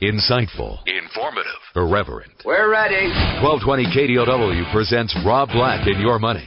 Insightful, informative, irreverent. We're ready. 1220 KDOW presents Rob Black in Your Money,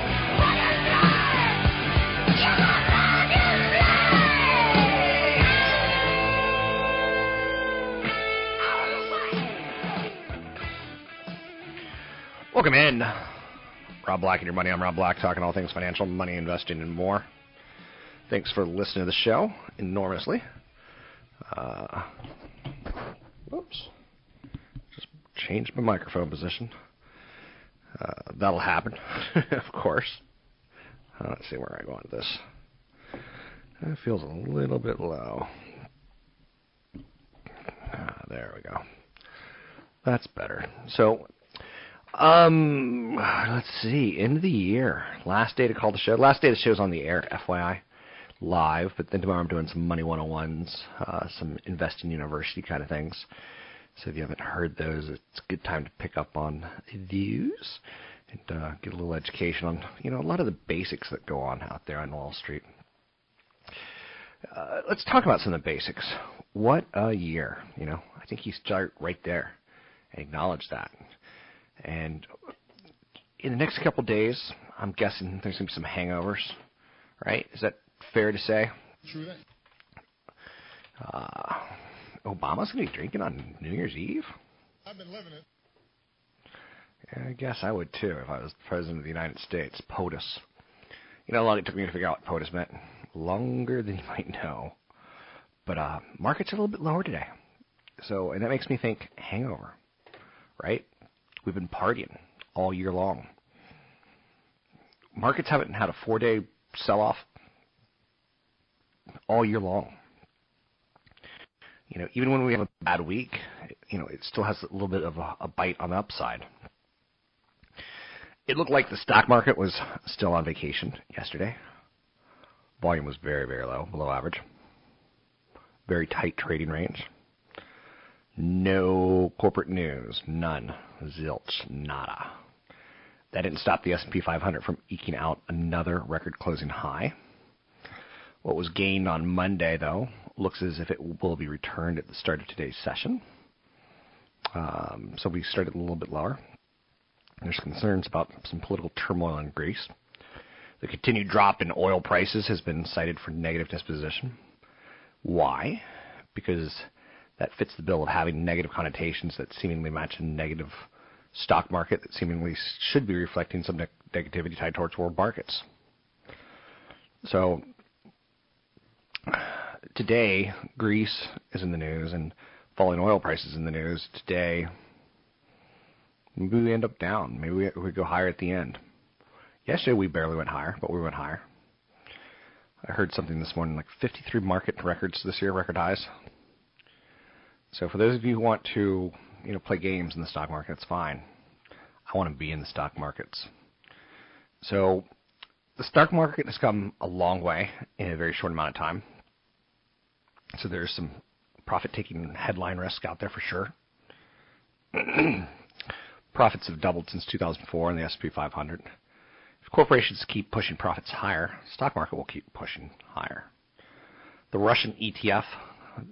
Welcome in. Rob Black and your money. I'm Rob Black, talking all things financial, money, investing, and more. Thanks for listening to the show enormously. Uh, whoops. Just changed my microphone position. Uh, that'll happen, of course. Uh, let's see where I go this. That feels a little bit low. Ah, there we go. That's better. So, um, let's see. End of the year. Last day to call the show. Last day the show's on the air, FYI, live. But then tomorrow I'm doing some money 101s, uh, some investing university kind of things. So if you haven't heard those, it's a good time to pick up on these and uh, get a little education on you know a lot of the basics that go on out there on Wall Street. Uh, let's talk about some of the basics. What a year! You know, I think you start right there and acknowledge that. And in the next couple days, I'm guessing there's going to be some hangovers, right? Is that fair to say? True that. Uh, Obama's going to be drinking on New Year's Eve? I've been living it. I guess I would too if I was president of the United States. POTUS. You know how long it took me to figure out what POTUS meant? Longer than you might know. But uh, market's a little bit lower today. So, and that makes me think hangover, right? We've been partying all year long. Markets haven't had a four day sell off all year long. You know, even when we have a bad week, you know, it still has a little bit of a, a bite on the upside. It looked like the stock market was still on vacation yesterday. Volume was very, very low, below average. Very tight trading range. No corporate news, none, zilch, nada. That didn't stop the S&P 500 from eking out another record closing high. What was gained on Monday, though, looks as if it will be returned at the start of today's session. Um, so we started a little bit lower. There's concerns about some political turmoil in Greece. The continued drop in oil prices has been cited for negative disposition. Why? Because that fits the bill of having negative connotations that seemingly match a negative stock market that seemingly should be reflecting some negativity tied towards world markets. So today, Greece is in the news and falling oil prices in the news. Today, maybe we end up down. Maybe we, we go higher at the end. Yesterday we barely went higher, but we went higher. I heard something this morning like 53 market records this year, record highs. So for those of you who want to, you know, play games in the stock market, it's fine. I want to be in the stock markets. So the stock market has come a long way in a very short amount of time. So there's some profit-taking headline risk out there for sure. profits have doubled since 2004 in the S&P 500. If corporations keep pushing profits higher, the stock market will keep pushing higher. The Russian ETF,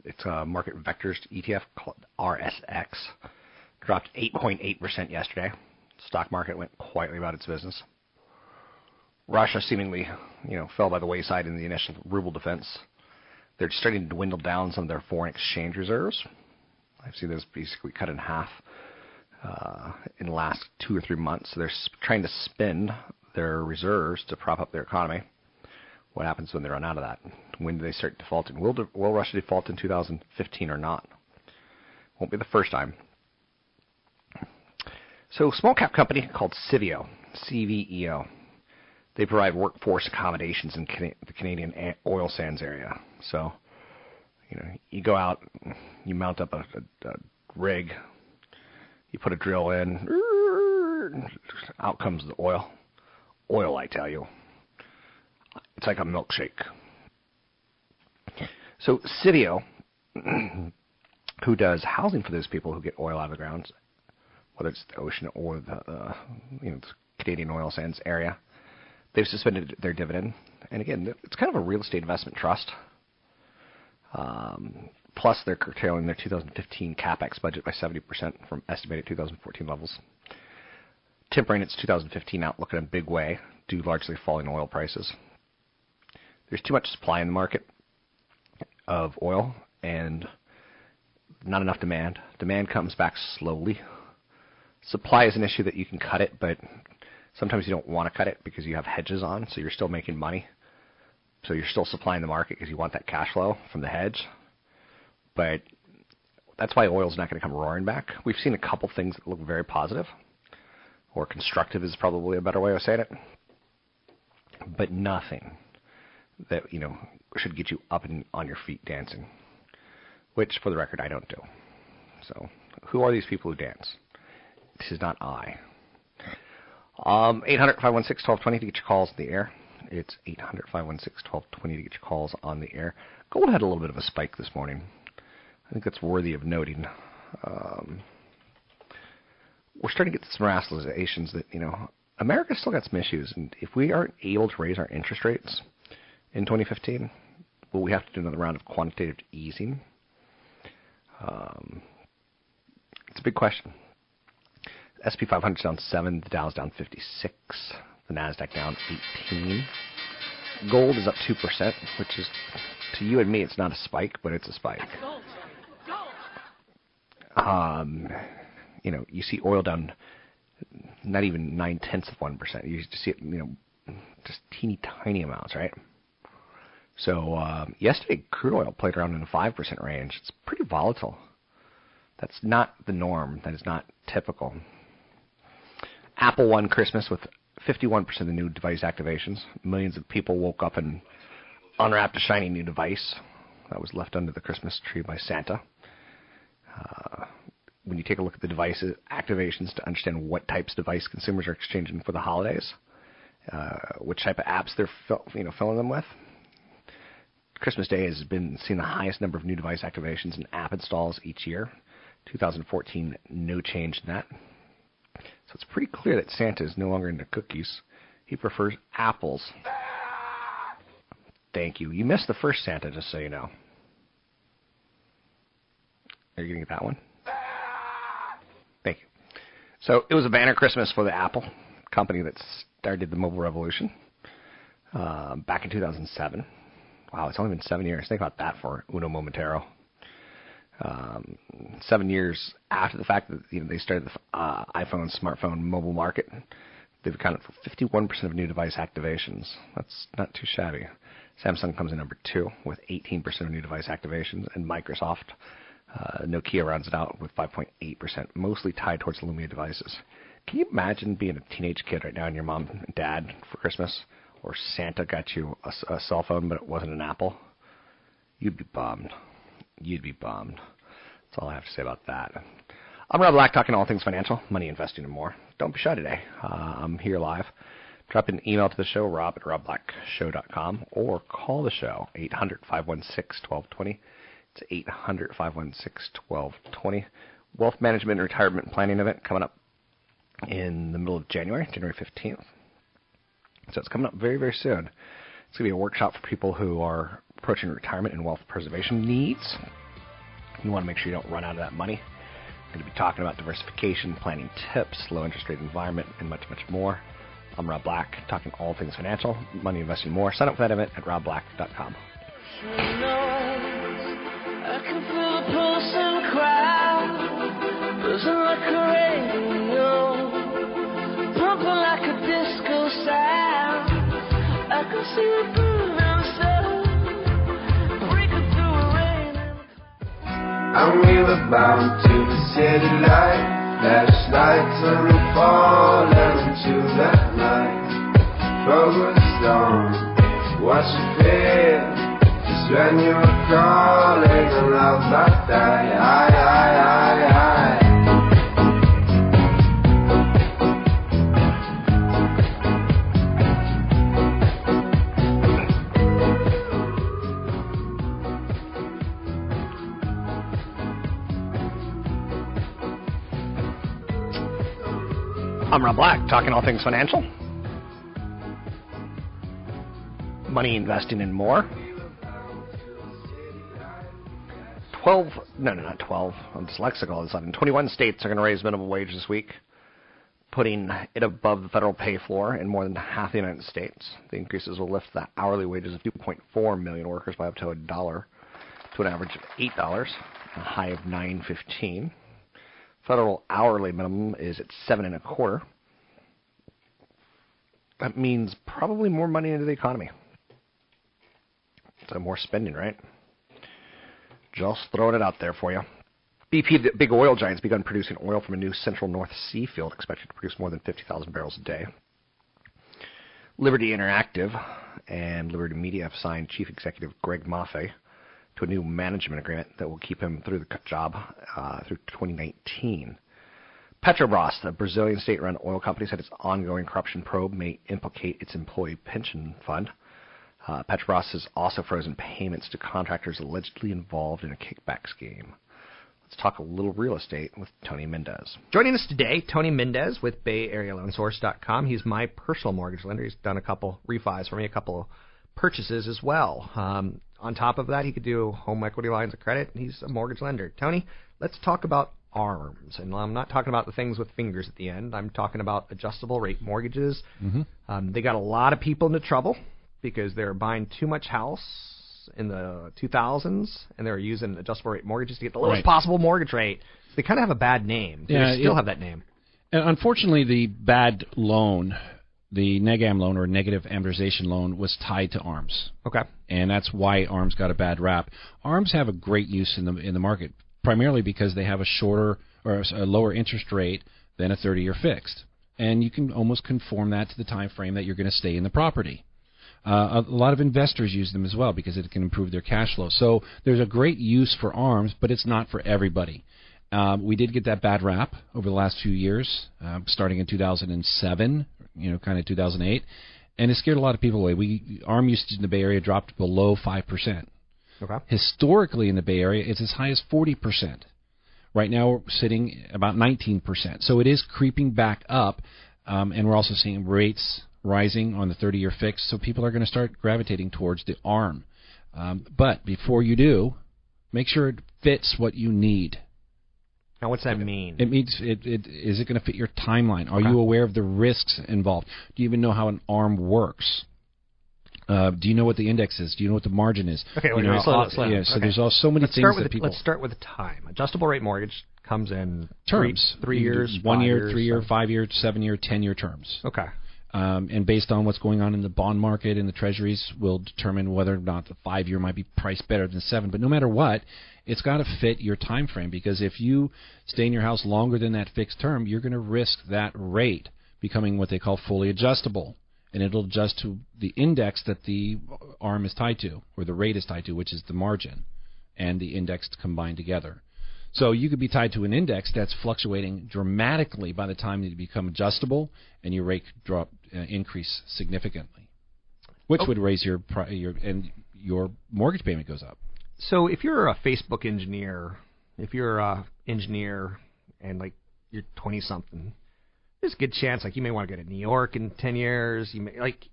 it's a market vectors ETF called RSX, dropped 8.8% yesterday. Stock market went quietly about its business. Russia seemingly, you know, fell by the wayside in the initial ruble defense. They're starting to dwindle down some of their foreign exchange reserves. I've seen those basically cut in half uh, in the last two or three months. So they're trying to spend their reserves to prop up their economy. What happens when they run out of that? When do they start defaulting? Will, will Russia default in 2015 or not? Won't be the first time. So, small cap company called Civeo, C-V-E-O. They provide workforce accommodations in the Canadian oil sands area. So, you know, you go out, you mount up a, a, a rig, you put a drill in, out comes the oil. Oil, I tell you. It's like a milkshake. So Civeo, who does housing for those people who get oil out of the ground, whether it's the ocean or the uh, you know Canadian oil sands area, they've suspended their dividend. And again, it's kind of a real estate investment trust. Um, plus, they're curtailing their 2015 capex budget by 70% from estimated 2014 levels, tempering its 2015 outlook in a big way due largely to falling oil prices. There's too much supply in the market of oil and not enough demand. Demand comes back slowly. Supply is an issue that you can cut it, but sometimes you don't want to cut it because you have hedges on, so you're still making money. So you're still supplying the market because you want that cash flow from the hedge. But that's why oil's not going to come roaring back. We've seen a couple things that look very positive, or constructive is probably a better way of saying it. But nothing that you know should get you up and on your feet dancing, which, for the record, I don't do. So, who are these people who dance? This is not I. Um, 800 516 1220 to get your calls in the air. It's 800 516 1220 to get your calls on the air. Gold had a little bit of a spike this morning. I think that's worthy of noting. Um, we're starting to get some rationalizations that, you know, America's still got some issues, and if we aren't able to raise our interest rates in 2015, will we have to do another round of quantitative easing? Um, it's a big question. SP 500 down 7, the Dow's down 56, the Nasdaq down 18. Gold is up 2%, which is to you and me it's not a spike, but it's a spike. Um, you know, you see oil down not even nine tenths of one percent. You see it, you know, just teeny tiny amounts, right? So uh, yesterday, crude oil played around in the five percent range. It's pretty volatile. That's not the norm. That is not typical. Apple won Christmas with 51% of the new device activations. Millions of people woke up and unwrapped a shiny new device that was left under the Christmas tree by Santa. Uh, when you take a look at the device activations to understand what types of device consumers are exchanging for the holidays, uh, which type of apps they're fill, you know filling them with. Christmas Day has been seen the highest number of new device activations and app installs each year. 2014, no change in that. So it's pretty clear that Santa is no longer into cookies. He prefers apples. Thank you. You missed the first Santa, just so you know. Are you to that one? So it was a banner Christmas for the Apple company that started the mobile revolution uh, back in 2007. Wow, it's only been seven years. Think about that for uno momentero. Um, seven years after the fact that you know they started the uh, iPhone, smartphone, mobile market, they've accounted for 51% of new device activations. That's not too shabby. Samsung comes in number two with 18% of new device activations, and Microsoft uh, Nokia rounds it out with 5.8%, mostly tied towards Lumia devices. Can you imagine being a teenage kid right now and your mom and dad for Christmas, or Santa got you a, a cell phone but it wasn't an Apple? You'd be bummed. You'd be bummed. That's all I have to say about that. I'm Rob Black, talking all things financial, money, investing, and more. Don't be shy today. Uh, I'm here live. Drop an email to the show, rob at robblackshow.com, or call the show, 800 516 1220. It's 800 516 1220. Wealth Management and Retirement Planning event coming up in the middle of January, January 15th. So it's coming up very, very soon. It's going to be a workshop for people who are approaching retirement and wealth preservation needs. You want to make sure you don't run out of that money. I'm going to be talking about diversification, planning tips, low interest rate environment, and much, much more. I'm Rob Black, talking all things financial, money investing, more. Sign up for that event at robblack.com. buzzing like a radio, pumping like a disco sound. I can see it burning so, breaking through a rain. I'm bound to the city light. Last night turning falling into that night. Focused on what you feel. When you were calling and love that. I, I, I, I. I'm Rob Black, talking all things financial, money investing and more. 12, no, no, not 12. I'm dyslexic all of a sudden. 21 states are going to raise minimum wage this week, putting it above the federal pay floor in more than half the United States. The increases will lift the hourly wages of 2.4 million workers by up to a dollar to an average of $8, a high of 9.15. Federal hourly minimum is at seven and a quarter. That means probably more money into the economy. So more spending, right? Just throwing it out there for you. BP, the big oil giant's begun producing oil from a new central North Sea field, expected to produce more than 50,000 barrels a day. Liberty Interactive and Liberty Media have signed Chief Executive Greg Maffei to a new management agreement that will keep him through the job uh, through 2019. Petrobras, the Brazilian state-run oil company, said its ongoing corruption probe may implicate its employee pension fund. Uh, Petrobras has also frozen payments to contractors allegedly involved in a kickback scheme. Let's talk a little real estate with Tony Mendez. Joining us today, Tony Mendez with BayAreaLoanSource.com. He's my personal mortgage lender. He's done a couple refis for me, a couple purchases as well. Um, on top of that, he could do home equity lines of credit. He's a mortgage lender. Tony, let's talk about ARMs. And I'm not talking about the things with fingers at the end. I'm talking about adjustable rate mortgages. Mm-hmm. Um, they got a lot of people into trouble because they're buying too much house in the 2000s and they were using adjustable rate mortgages to get the lowest Right. possible mortgage rate. They kind of have a bad name. They still it- have that name. And unfortunately, the bad loan, the NEGAM loan or negative amortization loan, was tied to ARMS. Okay. and that's why ARMS got a bad rap. ARMS have a great use in the in the market, primarily because they have a shorter or a lower interest rate than a 30-year fixed, and you can almost conform that to the time frame that you're going to stay in the property. Uh, a, lot of investors use them as well because it can improve their cash flow. So there's a great use for ARMS, but it's not for everybody. Um, we did get that bad rap over the last few years, um, starting in 2007, you know, kind of 2008, and it scared a lot of people away. We ARM usage in the Bay Area dropped below five percent. Okay. Historically, in the Bay Area, it's as high as 40 percent. Right now, we're sitting about 19 percent. So it is creeping back up, um, and we're also seeing rates rising on the 30-year fix. So people are going to start gravitating towards the ARM. Um, but before you do, make sure it fits what you need. Now, what's that mean? It means it, it is it going to fit your timeline? Are Okay. you aware of the risks involved? Do you even know how an arm works? Uh, do you know what the index is? Do you know what the margin is? Okay, you wait, know, slow slow yeah, so Okay. there's all so many let's things that the, people Let's start with the time. Adjustable rate mortgage comes in three- terms three, do years, one year, years, three year, seven- five year, seven year, ten year terms. Okay. Um, and based on what's going on in the bond market and the treasuries, will determine whether or not the five year might be priced better than seven. But no matter what, it's got to fit your time frame because if you stay in your house longer than that fixed term, you're going to risk that rate becoming what they call fully adjustable, and it'll adjust to the index that the arm is tied to or the rate is tied to, which is the margin, and the index combined together. So you could be tied to an index that's fluctuating dramatically by the time you become adjustable, and your rate drop uh, increase significantly, which Oh. would raise your pri- your and your mortgage payment goes up. So if you're a Facebook engineer, if you're a engineer and like you're 20 something, there's a good chance like you may want to go to New York in 10 years. You may like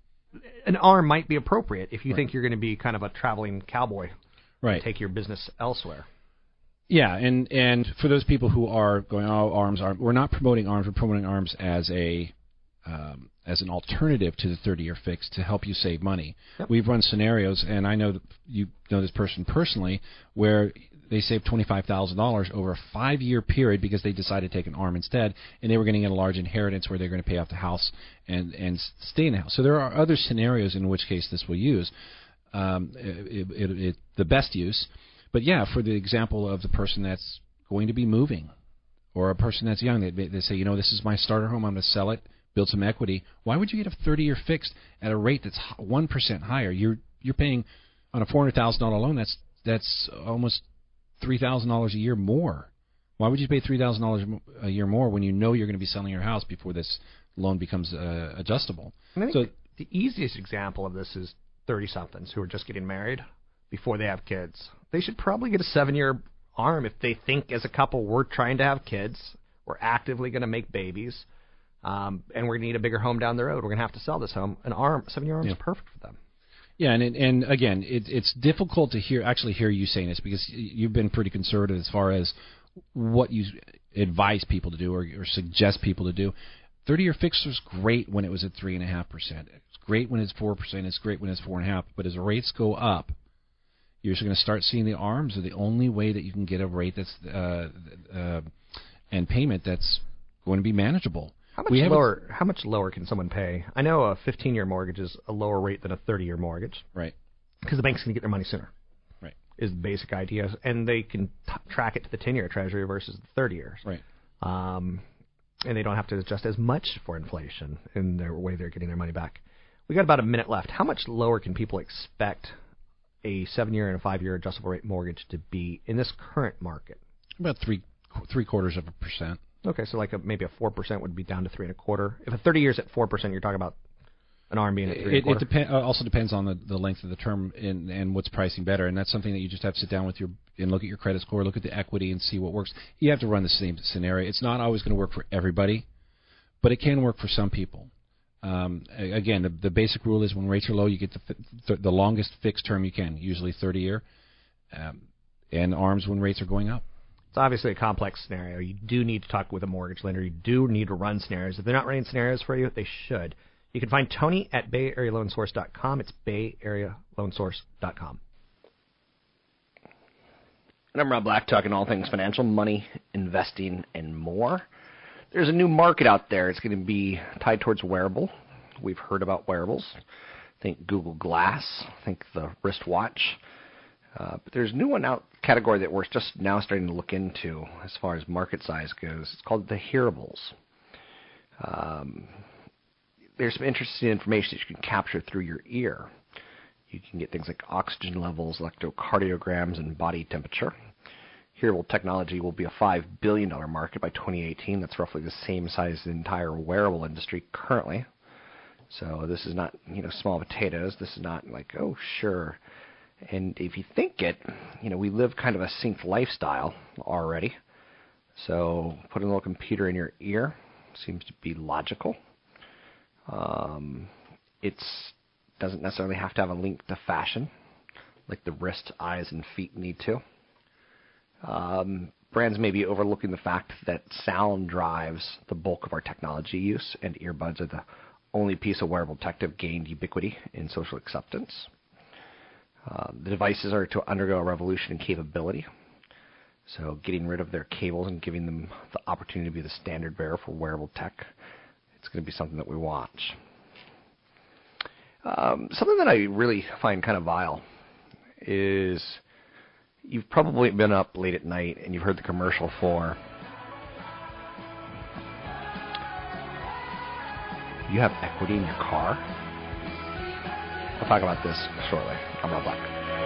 an arm might be appropriate if you think you're going to be kind of a traveling cowboy. Right. Take your business elsewhere. Yeah, and and for those people who are going, oh, arms are we're not promoting arms. We're promoting arms as a um, as an alternative to the 30-year fix to help you save money. Yep. We've run scenarios, and I know that you know this person personally, where they saved twenty five thousand dollars over a five year period because they decided to take an arm instead, and they were going to get a large inheritance where they're going to pay off the house and and stay in the house. So there are other scenarios in which case this will use um, it, it, it, the best use. But yeah, for the example of the person that's going to be moving, or a person that's young, they, they say, you know, this is my starter home. I'm going to sell it, build some equity. Why would you get a 30-year fixed at a rate that's one percent higher? You're you're paying on a four hundred thousand dollar loan. That's that's almost three thousand dollars a year more. Why would you pay three thousand dollars a year more when you know you're going to be selling your house before this loan becomes uh, adjustable? So the easiest example of this is 30 somethings who are just getting married before they have kids. They should probably get a seven year arm if they think as a couple we're trying to have kids, we're actively going to make babies, um, and we're going to need a bigger home down the road. We're going to have to sell this home. An arm, seven year arm Yeah. is perfect for them. Yeah, and and again, it, it's difficult to hear actually hear you saying this because you've been pretty conservative as far as what you advise people to do or, or suggest people to do. Thirty-year fixed was great when it was at three and a half percent. It's great when it's four percent. It's great when it's four and a half. But as rates go up, you're just going to start seeing the arms are the only way that you can get a rate that's uh, uh, and payment that's going to be manageable. How much We lower? How much lower can someone pay? I know a 15 year mortgage is a lower rate than a 30 year mortgage. Right. Because the bank's going to get their money sooner. Right. Is the basic idea, and they can t- track it to the 10 year Treasury versus the 30 years. Right. Um, and they don't have to adjust as much for inflation in their way they're getting their money back. We got about a minute left. How much lower can people expect a seven year and a five year adjustable rate mortgage to be in this current market? About three three quarters of a percent. Okay, so like a, maybe a four percent would be down to three and a quarter. If a thirty years at four percent, you're talking about an arm being at three and a It, it depend, uh, also depends on the, the length of the term and, and what's pricing better, and that's something that you just have to sit down with your and look at your credit score, look at the equity, and see what works. You have to run the same scenario. It's not always going to work for everybody, but it can work for some people. Um, again, the, the basic rule is when rates are low, you get the th- the longest fixed term you can, usually 30 year, um, and arms when rates are going up. Obviously a complex scenario. You do need to talk with a mortgage lender. You do need to run scenarios. If they're not running scenarios for you, they should. You can find Tony at BayAreaLoanSource.com. It's BayAreaLoanSource.com. And I'm Rob Black, talking all things financial, money, investing, and more. There's a new market out there. It's going to be tied towards wearable. We've heard about wearables. Think Google Glass. I think the wristwatch. Uh, but there's a new one out category that we're just now starting to look into as far as market size goes. It's called the hearables. Um, there's some interesting information that you can capture through your ear. You can get things like oxygen levels, electrocardiograms, and body temperature. Hearable technology will be a $5 billion market by 2018. That's roughly the same size as the entire wearable industry currently. So this is not, you know, small potatoes. This is not like, oh, sure. And if you think it, you know, we live kind of a synced lifestyle already. So putting a little computer in your ear seems to be logical. Um, it's doesn't necessarily have to have a link to fashion, like the wrist, eyes, and feet need to. Um, brands may be overlooking the fact that sound drives the bulk of our technology use, and earbuds are the only piece of wearable tech to have gained ubiquity in social acceptance. Uh, the devices are to undergo a revolution in capability. So, getting rid of their cables and giving them the opportunity to be the standard bearer for wearable tech, it's going to be something that we watch. Um, something that I really find kind of vile is you've probably been up late at night and you've heard the commercial for you have equity in your car. We'll talk about this shortly. I'm Rob Black.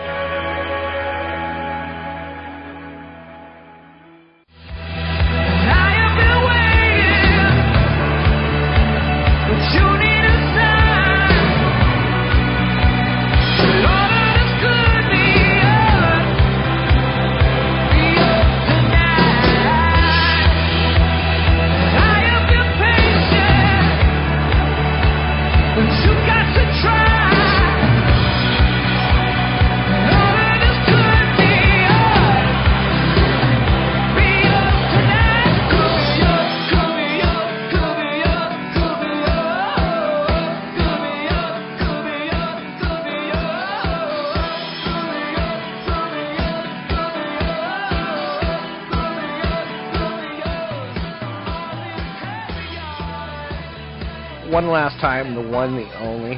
One last time, the one, the only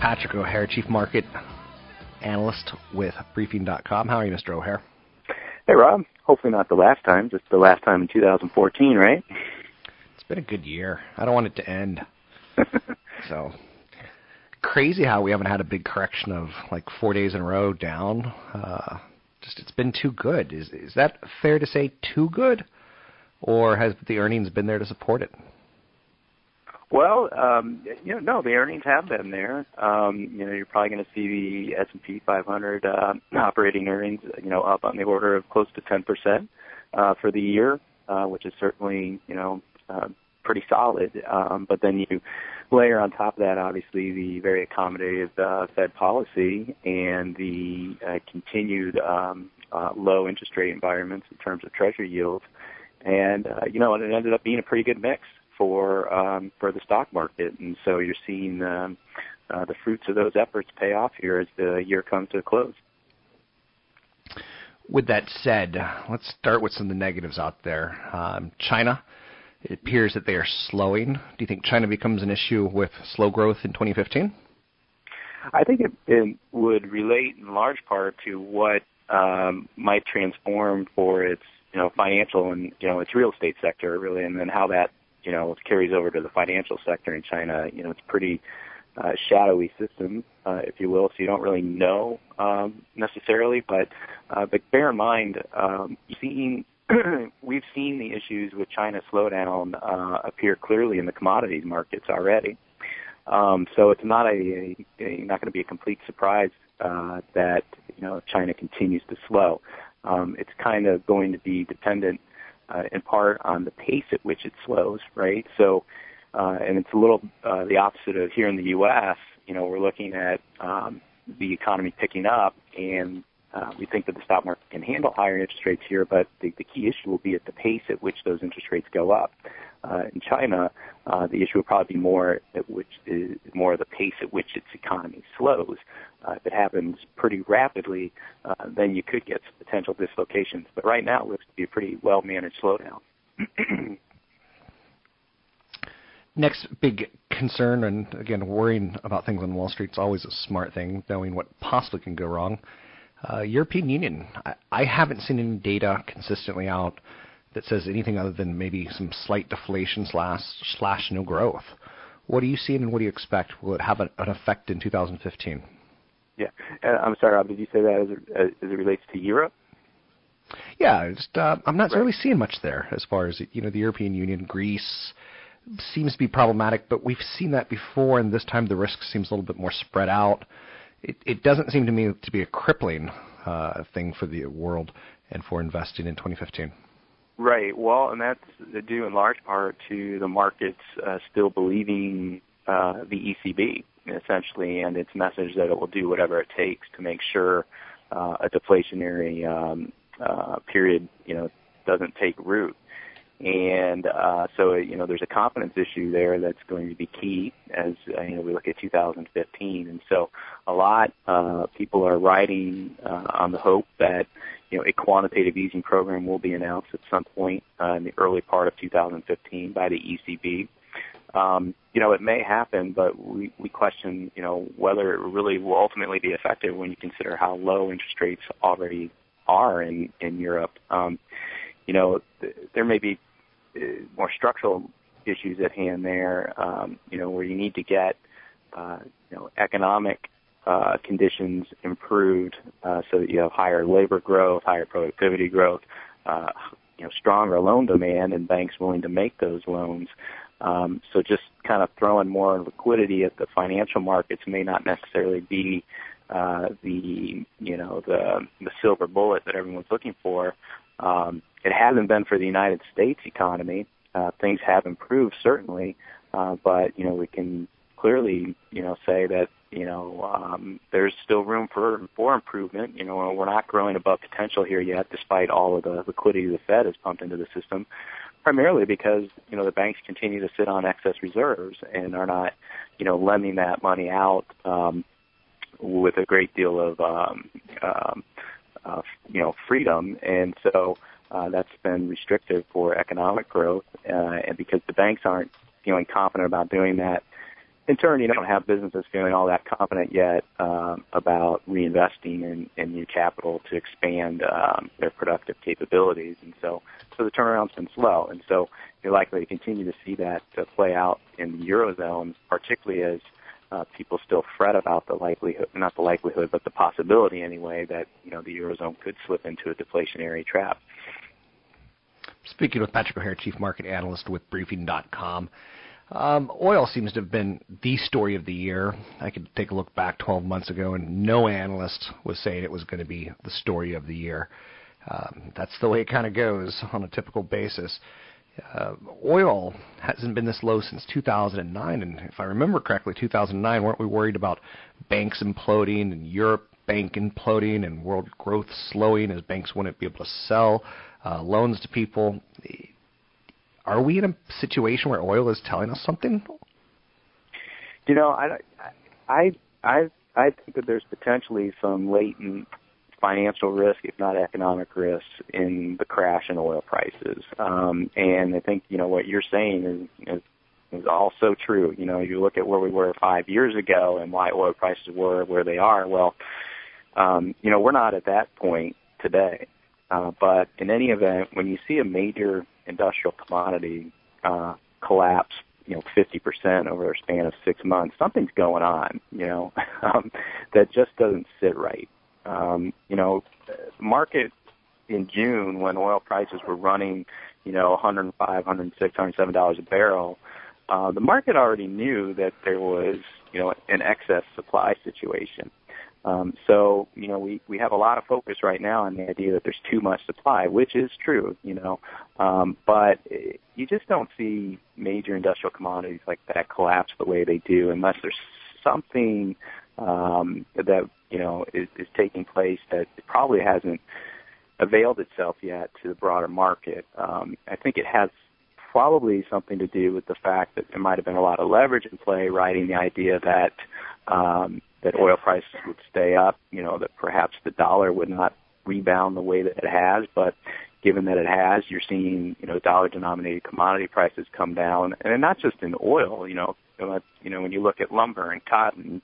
Patrick O'Hare, Chief Market Analyst with Briefing.com. How are you, Mr. O'Hare? Hey, Rob. Hopefully not the last time, just the last time in 2014, right? It's been a good year. I don't want it to end. so crazy how we haven't had a big correction of like four days in a row down. Uh, just it's been too good. Is is that fair to say? Too good, or has the earnings been there to support it? Well, um, you know, no, the earnings have been there. Um, you know, you're probably going to see the S&P 500 uh, operating earnings, you know, up on the order of close to 10% uh, for the year, uh, which is certainly, you know, uh, pretty solid. Um, but then you layer on top of that, obviously, the very accommodative uh, Fed policy and the uh, continued um, uh, low interest rate environments in terms of Treasury yields. And uh, you know, it ended up being a pretty good mix for um, for the stock market, and so you're seeing um, uh, the fruits of those efforts pay off here as the year comes to a close. With that said, let's start with some of the negatives out there. Um, China, it appears that they are slowing. Do you think China becomes an issue with slow growth in 2015? I think it, it would relate in large part to what um, might transform for its you know financial and you know its real estate sector really, and then how that you know it carries over to the financial sector in China. You know, it's pretty uh, shadowy system, uh, if you will. So you don't really know um, necessarily, but uh, but bear in mind, um, seeing we've seen the issues with China slowdown uh, appear clearly in the commodities markets already. Um, so it's not a, a, a not going to be a complete surprise uh, that you know China continues to slow. Um, it's kind of going to be dependent uh, in part on the pace at which it slows, right? So, uh, and it's a little uh, the opposite of here in the U.S. You know, we're looking at um, the economy picking up, and uh, we think that the stock market can handle higher interest rates here, but the, the key issue will be at the pace at which those interest rates go up. Uh, in China, uh, the issue will probably be more at which is more the pace at which its economy slows. Uh, if it happens pretty rapidly, uh, then you could get some potential dislocations. But right now, it looks to be a pretty well managed slowdown. Next big concern, and again, worrying about things on Wall Street is always a smart thing, knowing what possibly can go wrong. Uh, European Union, I, I haven't seen any data consistently out that says anything other than maybe some slight deflation slash slash no growth. What are you seeing, and what do you expect? Will it have an, an effect in 2015? Yeah, uh, I'm sorry, Rob. Did you say that as it, as it relates to Europe? Yeah, just uh, I'm not right. really seeing much there as far as you know the European Union, Greece seems to be problematic, but we've seen that before, and this time the risk seems a little bit more spread out. It, it doesn't seem to me to be a crippling uh, thing for the world and for investing in 2015. Right. Well, and that's due in large part to the markets uh, still believing uh, the ECB essentially, and its message that it will do whatever it takes to make sure uh, a deflationary um, uh, period, you know, doesn't take root. And uh, so, you know, there's a confidence issue there that's going to be key as uh, you know we look at 2015. And so, a lot uh, people are riding uh, on the hope that you know a quantitative easing program will be announced at some point uh, in the early part of 2015 by the ECB. Um, you know, it may happen, but we, we question, you know, whether it really will ultimately be effective when you consider how low interest rates already are in in Europe. Um, you know, th- there may be more structural issues at hand there, um, you know, where you need to get, uh, you know, economic uh, conditions improved uh, so that you have higher labor growth, higher productivity growth, uh, you know, stronger loan demand and banks willing to make those loans. Um, so just kind of throwing more liquidity at the financial markets may not necessarily be uh, the you know the the silver bullet that everyone's looking for. Um, it hasn't been for the United States economy. Uh, things have improved certainly, uh, but you know we can clearly you know say that you know um, there's still room for for improvement. You know we're not growing above potential here yet, despite all of the liquidity the Fed has pumped into the system. Primarily because you know the banks continue to sit on excess reserves and are not you know lending that money out um, with a great deal of um, um, you know freedom, and so uh, that's been restrictive for economic growth, uh, and because the banks aren't feeling confident about doing that. In turn, you don't have businesses feeling all that confident yet um, about reinvesting in, in new capital to expand um, their productive capabilities, and so so the turnaround's been slow, and so you're likely to continue to see that uh, play out in the eurozone, particularly as uh, people still fret about the likelihood, not the likelihood, but the possibility anyway, that you know the eurozone could slip into a deflationary trap. Speaking with Patrick O'Hare, Chief Market Analyst with Briefing.com. Um, oil seems to have been the story of the year. I could take a look back 12 months ago, and no analyst was saying it was going to be the story of the year. Um, that's the way it kind of goes on a typical basis. Uh, oil hasn't been this low since 2009, and if I remember correctly, 2009 weren't we worried about banks imploding and Europe bank imploding and world growth slowing as banks wouldn't be able to sell uh, loans to people? Are we in a situation where oil is telling us something? You know, I, I, I, I think that there's potentially some latent financial risk, if not economic risk, in the crash in oil prices. Um, and I think you know what you're saying is, is is also true. You know, you look at where we were five years ago and why oil prices were where they are. Well, um, you know, we're not at that point today. Uh, but in any event, when you see a major industrial commodity uh, collapse, you know, 50% over a span of six months, something's going on, you know, um, that just doesn't sit right. Um, you know, market in June when oil prices were running, you know, 105, 106, 107 dollars a barrel, uh, the market already knew that there was, you know, an excess supply situation. Um, so, you know, we, we have a lot of focus right now on the idea that there's too much supply, which is true, you know, um, but you just don't see major industrial commodities like that collapse the way they do unless there's something um, that, you know, is, is taking place that probably hasn't availed itself yet to the broader market. Um, I think it has probably something to do with the fact that there might have been a lot of leverage in play, riding the idea that um, that oil prices would stay up, you know, that perhaps the dollar would not rebound the way that it has, but given that it has, you're seeing, you know, dollar denominated commodity prices come down and not just in oil, you know, you know, when you look at lumber and cotton,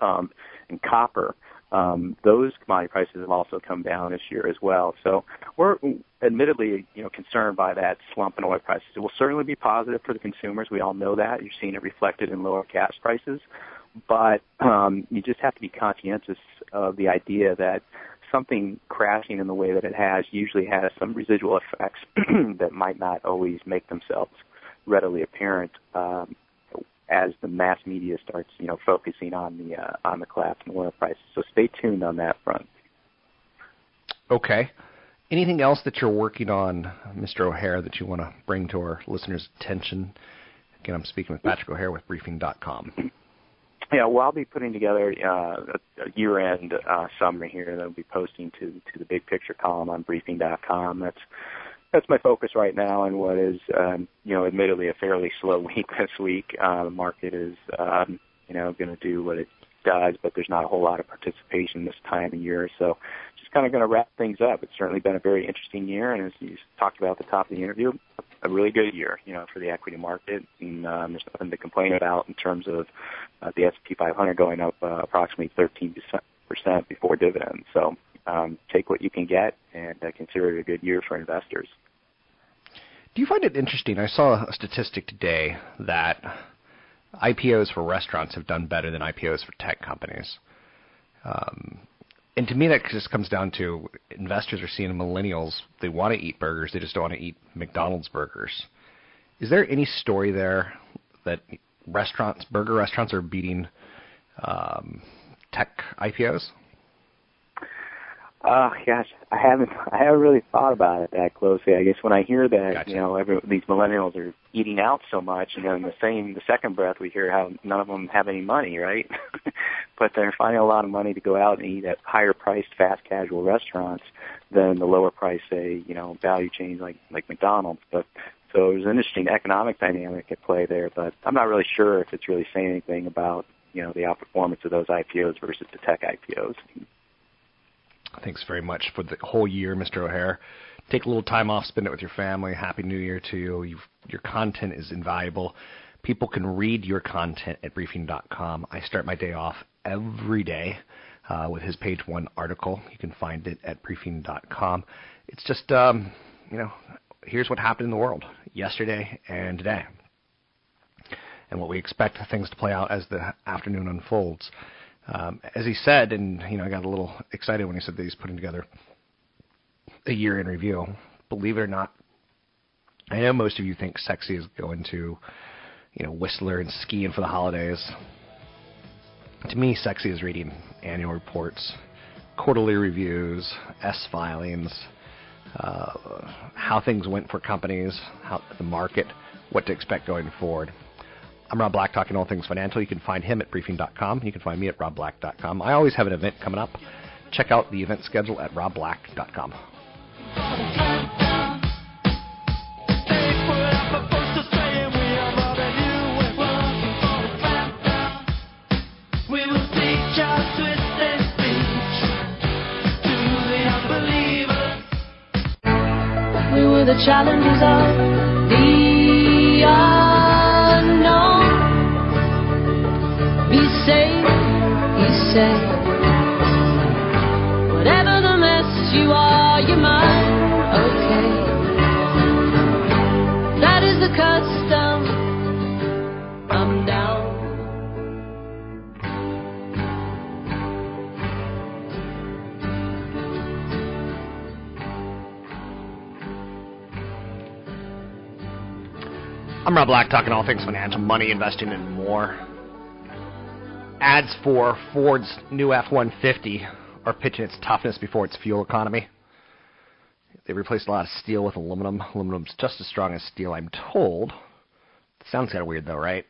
um, and copper, um, those commodity prices have also come down this year as well. So we're admittedly, you know, concerned by that slump in oil prices. It will certainly be positive for the consumers. We all know that. You're seeing it reflected in lower gas prices but um, you just have to be conscientious of the idea that something crashing in the way that it has usually has some residual effects that might not always make themselves readily apparent um, as the mass media starts, you know, focusing on the uh, on the collapse in oil prices. So stay tuned on that front. Okay. Anything else that you're working on, Mr. O'Hare, that you want to bring to our listeners' attention? Again, I'm speaking with Patrick O'Hare with Briefing.com. Yeah, well, I'll be putting together uh, a year-end uh, summary here that I'll be posting to to the big picture column on briefing.com. That's that's my focus right now, and what is um, you know, admittedly a fairly slow week this week. Uh, the market is um, you know going to do what it does, but there's not a whole lot of participation this time of year. So just kind of going to wrap things up. It's certainly been a very interesting year, and as you talked about at the top of the interview, a really good year, you know, for the equity market. And um, there's nothing to complain about in terms of uh, the S&P 500 going up uh, approximately 13 percent before dividends. So um, take what you can get and uh, consider it a good year for investors. Do you find it interesting? I saw a statistic today that IPOs for restaurants have done better than IPOs for tech companies. Um, and to me, that just comes down to investors are seeing millennials. They want to eat burgers, they just don't want to eat McDonald's burgers. Is there any story there that restaurants, burger restaurants, are beating um, tech IPOs? Oh gosh, I haven't I haven't really thought about it that closely. I guess when I hear that gotcha. you know every, these millennials are eating out so much, and then in the same the second breath we hear how none of them have any money, right? but they're finding a lot of money to go out and eat at higher priced fast casual restaurants than the lower price, say you know value chains like like McDonald's. But so there's an interesting economic dynamic at play there, but I'm not really sure if it's really saying anything about you know the outperformance of those IPOs versus the tech IPOs. Thanks very much for the whole year, Mr. O'Hare. Take a little time off, spend it with your family. Happy New Year to you. You've, your content is invaluable. People can read your content at briefing.com. I start my day off every day uh, with his page one article. You can find it at briefing.com. It's just, um, you know, here's what happened in the world yesterday and today, and what we expect things to play out as the afternoon unfolds. Um, as he said, and you know, I got a little excited when he said that he's putting together a year in review. Believe it or not, I know most of you think sexy is going to, you know, Whistler and skiing for the holidays. To me, sexy is reading annual reports, quarterly reviews, S filings, uh, how things went for companies, how the market, what to expect going forward. I'm Rob Black, talking all things financial. You can find him at briefing.com. You can find me at robblack.com. I always have an event coming up. Check out the event schedule at robblack.com. We will teach our twisted speech to the unbelievers. We were the challengers of Rob Black, talking all things financial, money, investing, and more. Ads for Ford's new F 150 are pitching its toughness before its fuel economy. They replaced a lot of steel with aluminum. Aluminum's just as strong as steel, I'm told. Sounds kind of weird, though, right?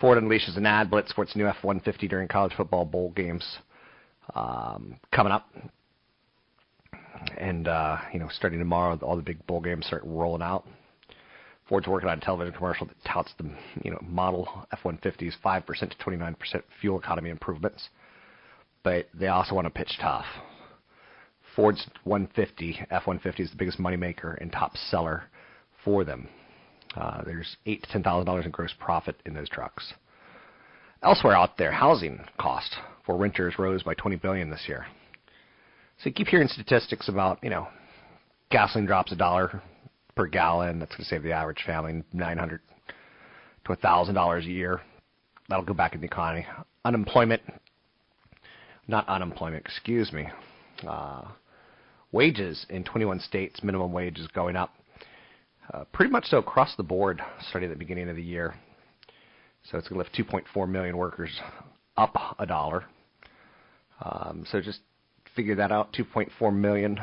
Ford unleashes an ad blitz for its new F 150 during college football bowl games um, coming up. And, uh, you know, starting tomorrow, all the big bowl games start rolling out. Ford's working on a television commercial that touts the you know model F-150's five percent to twenty nine percent fuel economy improvements, but they also want to pitch tough. Ford's 150 F-150 is the biggest moneymaker and top seller for them. Uh, there's eight to ten thousand dollars in gross profit in those trucks. Elsewhere out there, housing cost for renters rose by 20 billion this year. So you keep hearing statistics about you know gasoline drops a dollar per gallon. That's going to save the average family nine hundred to a thousand dollars a year. That'll go back in the economy. Unemployment, not unemployment, excuse me. Uh, wages in 21 states, minimum wage is going up. Uh, pretty much so across the board, starting at the beginning of the year. So it's going to lift 2.4 million workers up a dollar. Um, so just figure that out: 2.4 million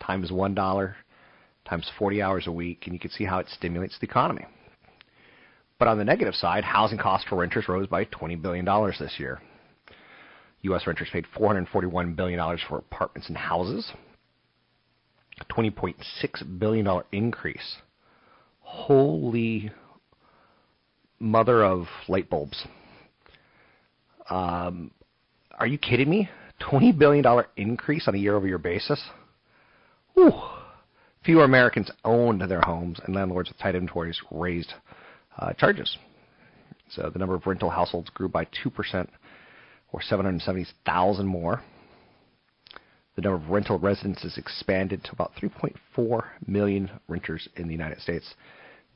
times one dollar times 40 hours a week, and you can see how it stimulates the economy. But on the negative side, housing costs for renters rose by $20 billion this year. U.S. renters paid $441 billion for apartments and houses, a $20.6 billion increase. Holy mother of light bulbs. Um, are you kidding me? $20 billion increase on a year over year basis? Whew. Fewer Americans owned their homes, and landlords with tight inventories raised uh, charges. So the number of rental households grew by 2%, or 770,000 more. The number of rental residences expanded to about 3.4 million renters in the United States,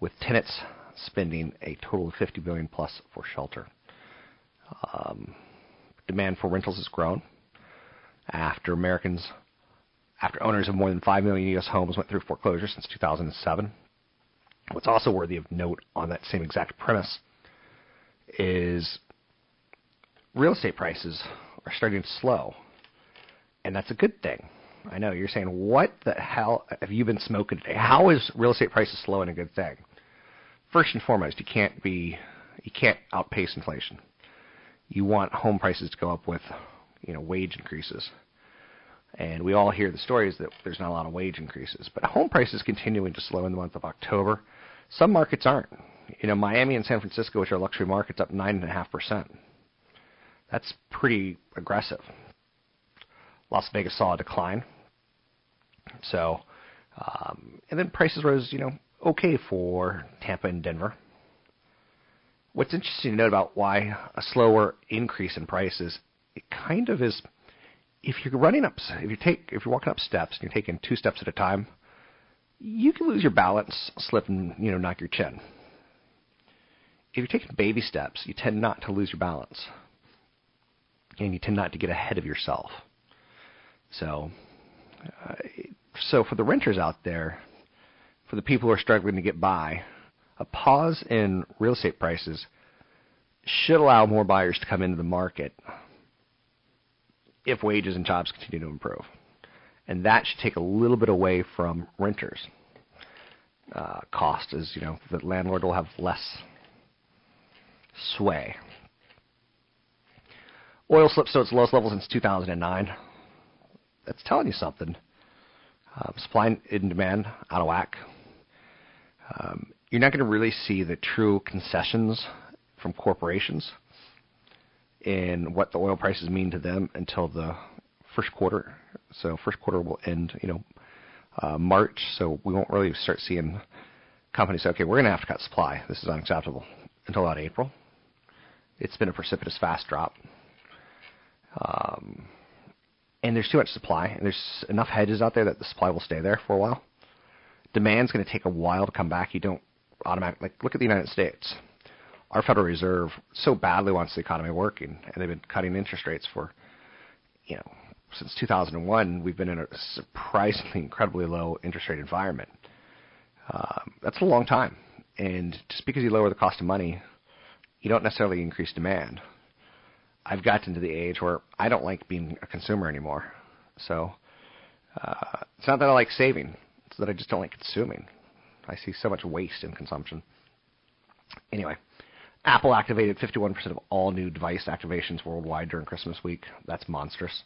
with tenants spending a total of 50 billion plus for shelter. Um, demand for rentals has grown after Americans after owners of more than 5 million U.S. homes went through foreclosure since 2007. What's also worthy of note on that same exact premise is real estate prices are starting to slow, and that's a good thing. I know you're saying, what the hell have you been smoking today? How is real estate prices slowing a good thing? First and foremost, you can't be, you can't outpace inflation. You want home prices to go up with, you know, wage increases. And we all hear the stories that there's not a lot of wage increases. But home prices continuing to slow in the month of October. Some markets aren't. You know, Miami and San Francisco, which are luxury markets, up 9.5%. That's pretty aggressive. Las Vegas saw a decline. So, um, and then prices rose, you know, okay for Tampa and Denver. What's interesting to note about why a slower increase in prices, it kind of is. If you're running up, if you take, if you're walking up steps and you're taking two steps at a time, you can lose your balance, slip, and you know knock your chin. If you're taking baby steps, you tend not to lose your balance, and you tend not to get ahead of yourself. So, uh, so for the renters out there, for the people who are struggling to get by, a pause in real estate prices should allow more buyers to come into the market if wages and jobs continue to improve. And that should take a little bit away from renters. Uh, cost is, you know, the landlord will have less sway. Oil slips to its lowest level since 2009. That's telling you something. Uh, supply and demand out of whack. Um, you're not going to really see the true concessions from corporations in what the oil prices mean to them until the first quarter. So first quarter will end, you know, uh, March. So we won't really start seeing companies say, okay, we're going to have to cut supply. This is unacceptable until about April. It's been a precipitous fast drop. Um, and there's too much supply, and there's enough hedges out there that the supply will stay there for a while. Demand's going to take a while to come back. You don't automatically like look at the United States. Our Federal Reserve so badly wants the economy working, and they've been cutting interest rates for, you know, since 2001. We've been in a surprisingly incredibly low interest rate environment. Um, that's a long time, and just because you lower the cost of money, you don't necessarily increase demand. I've gotten to the age where I don't like being a consumer anymore. So uh, it's not that I like saving; it's that I just don't like consuming. I see so much waste in consumption. Anyway, Apple activated 51% of all new device activations worldwide during Christmas week. That's monstrous.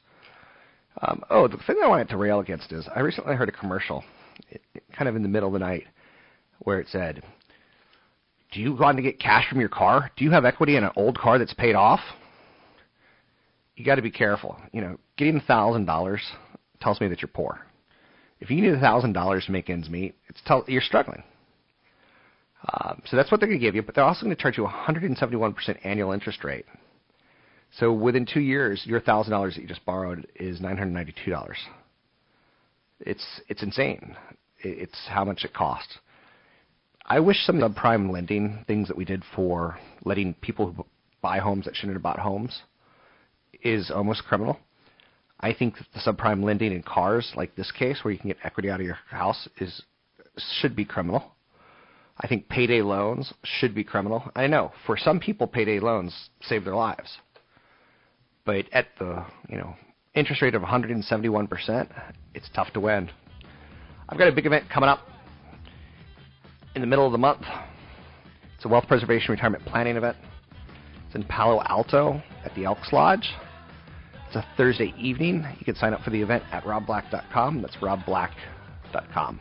Um, oh, the thing I wanted to rail against is I recently heard a commercial, it, it, kind of in the middle of the night, where it said, "Do you want to get cash from your car? Do you have equity in an old car that's paid off?" You got to be careful. You know, getting a thousand dollars tells me that you're poor. If you need thousand dollars to make ends meet, it's tell you're struggling. Um, so that's what they're going to give you, but they're also going to charge you a 171% annual interest rate. So within two years, your thousand dollars that you just borrowed is nine hundred ninety-two dollars. It's it's insane. It's how much it costs. I wish some subprime lending things that we did for letting people who buy homes that shouldn't have bought homes is almost criminal. I think that the subprime lending in cars, like this case, where you can get equity out of your house, is should be criminal. I think payday loans should be criminal. I know for some people, payday loans save their lives, but at the you know interest rate of 171 percent, it's tough to win. I've got a big event coming up in the middle of the month. It's a wealth preservation retirement planning event. It's in Palo Alto at the Elks Lodge. It's a Thursday evening. You can sign up for the event at robblack.com. That's robblack.com.